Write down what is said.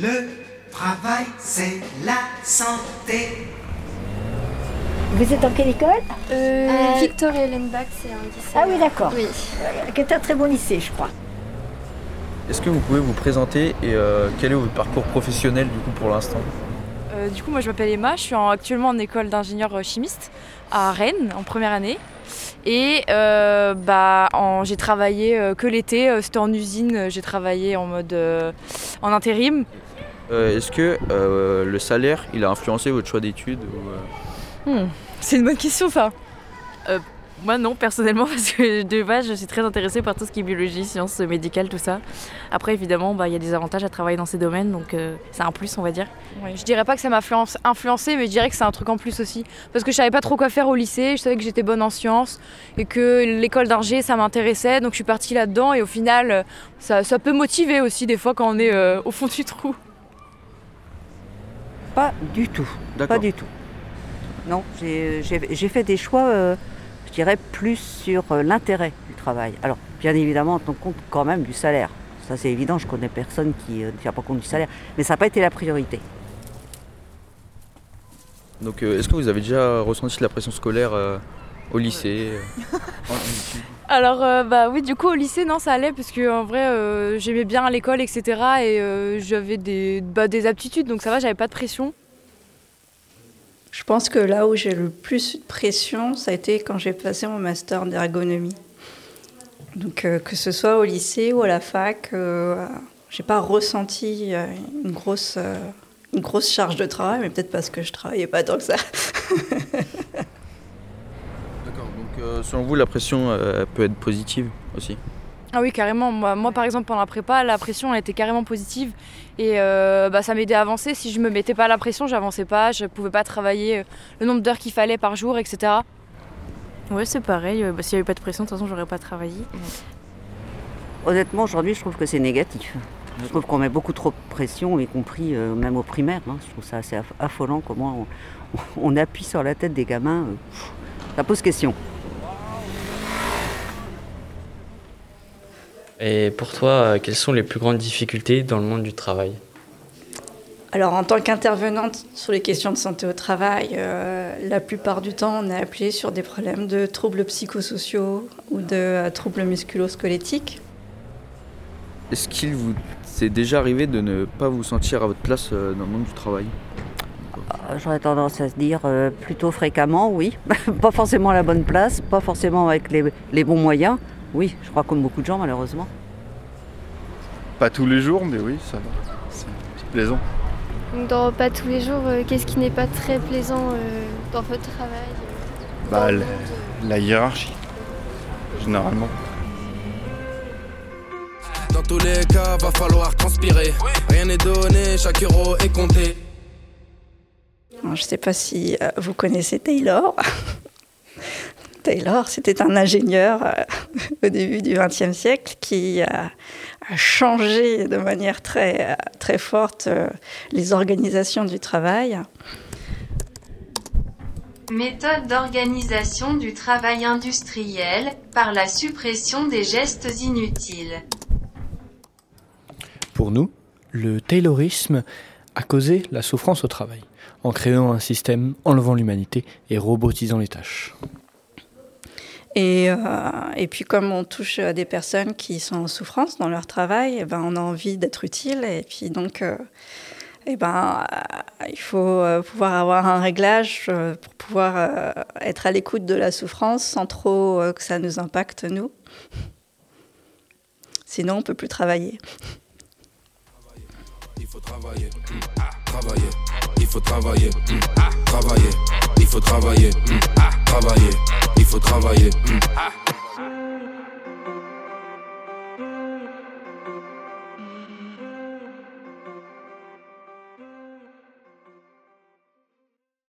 Le travail, c'est la santé. Vous êtes dans quelle école Euh, Euh, Victor Ellenbach, c'est un lycée. Ah oui, d'accord. Oui. Qui est un très bon lycée, je crois. Est-ce que vous pouvez vous présenter et euh, quel est votre parcours professionnel du coup pour l'instant? Euh, du coup, moi je m'appelle Emma, je suis en- actuellement en école d'ingénieur euh, chimiste à Rennes en première année. Et euh, bah, en- j'ai travaillé euh, que l'été, euh, c'était en usine, j'ai travaillé en mode euh, en intérim. Euh, Est-ce que euh, le salaire il a influencé votre choix d'études ou, euh, Hmm, C'est une bonne question ça. Moi non, personnellement, parce que de base je suis très intéressée par tout ce qui est biologie, sciences médicales, tout ça. Après évidemment, bah, il y a des avantages à travailler dans ces domaines, donc euh, c'est un plus on va dire. Ouais, je dirais pas que ça m'a influencé, mais je dirais que c'est un truc en plus aussi. Parce que je savais pas trop quoi faire au lycée, je savais que j'étais bonne en sciences et que l'école d'ingé ça m'intéressait, donc je suis partie là-dedans et au final euh, ça, ça peut motiver aussi des fois quand on est euh, au fond du trou. Pas du tout. Pas du tout. Non, j'ai fait des choix, euh, dirais, plus sur euh, l'intérêt du travail. Alors, bien évidemment, on tient compte quand même du salaire. Ça, c'est évident, je connais personne qui euh, ne tient pas compte du salaire. Mais ça n'a pas été la priorité. Donc euh, est-ce que vous avez déjà ressenti de la pression scolaire euh, au lycée Alors euh, bah oui du coup au lycée non ça allait parce que en vrai euh, j'aimais bien l'école etc et euh, j'avais des, bah, des aptitudes donc ça va j'avais pas de pression. Je pense que là où j'ai le plus de pression, ça a été quand j'ai passé mon master d'ergonomie. Donc euh, que ce soit au lycée ou à la fac, euh, j'ai pas ressenti euh, une grosse, euh, une grosse charge de travail, mais peut-être parce que je travaillais pas tant que ça. D'accord. Donc selon vous la pression peut être positive aussi? Ah oui carrément moi, moi par exemple pendant la prépa la pression elle était carrément positive et euh, bah, ça m'aidait à avancer si je me mettais pas la pression j'avançais pas je pouvais pas travailler euh, le nombre d'heures qu'il fallait par jour etc. Ouais c'est pareil euh, bah, s'il y avait pas de pression de toute façon j'aurais pas travaillé. Honnêtement, aujourd'hui, je trouve que c'est négatif. Je trouve qu'on met beaucoup trop de pression, y compris euh, même au primaire. hein. Je trouve ça assez aff- affolant comment on, on appuie sur la tête des gamins. euh, ça pose question. Et pour toi, euh, quelles sont les plus grandes difficultés dans le monde du travail Alors, en tant qu'intervenante sur les questions de santé au travail, euh, la plupart du temps, on est appelé sur des problèmes de troubles psychosociaux ou de euh, troubles musculo-squelettiques. Est-ce qu'il vous c'est déjà arrivé de ne pas vous sentir à votre place euh, dans le monde du travail? J'aurais tendance à se dire euh, plutôt fréquemment, oui. pas forcément à la bonne place, pas forcément avec les, les bons moyens. Oui, je crois comme beaucoup de gens malheureusement. Pas tous les jours, mais oui, ça va. C'est plaisant. Donc, dans pas tous les jours, euh, qu'est-ce qui n'est pas très plaisant euh, dans votre travail euh, Bah, dans le la, monde, euh la hiérarchie, généralement. Dans tous les cas, va falloir transpirer. Rien n'est donné, chaque euro est compté. Je ne sais pas si vous connaissez Taylor. Taylor, c'était un ingénieur euh, au début du XXe siècle qui a, a changé de manière très, très forte euh, les organisations du travail. Méthode d'organisation du travail industriel par la suppression des gestes inutiles. Pour nous, le taylorisme a causé la souffrance au travail, en créant un système enlevant l'humanité et robotisant les tâches. Et, euh, et puis comme on touche des personnes qui sont en souffrance dans leur travail, eh ben, on a envie d'être utile. Et puis donc, euh, eh ben, euh, il faut pouvoir avoir un réglage pour pouvoir être à l'écoute de la souffrance sans trop que ça nous impacte, nous. Sinon, on peut plus travailler. Il faut travailler, hum, ah, travailler. Il faut travailler, hum, ah, travailler. Il faut travailler, hum, ah, travailler. Il faut travailler, hum, ah,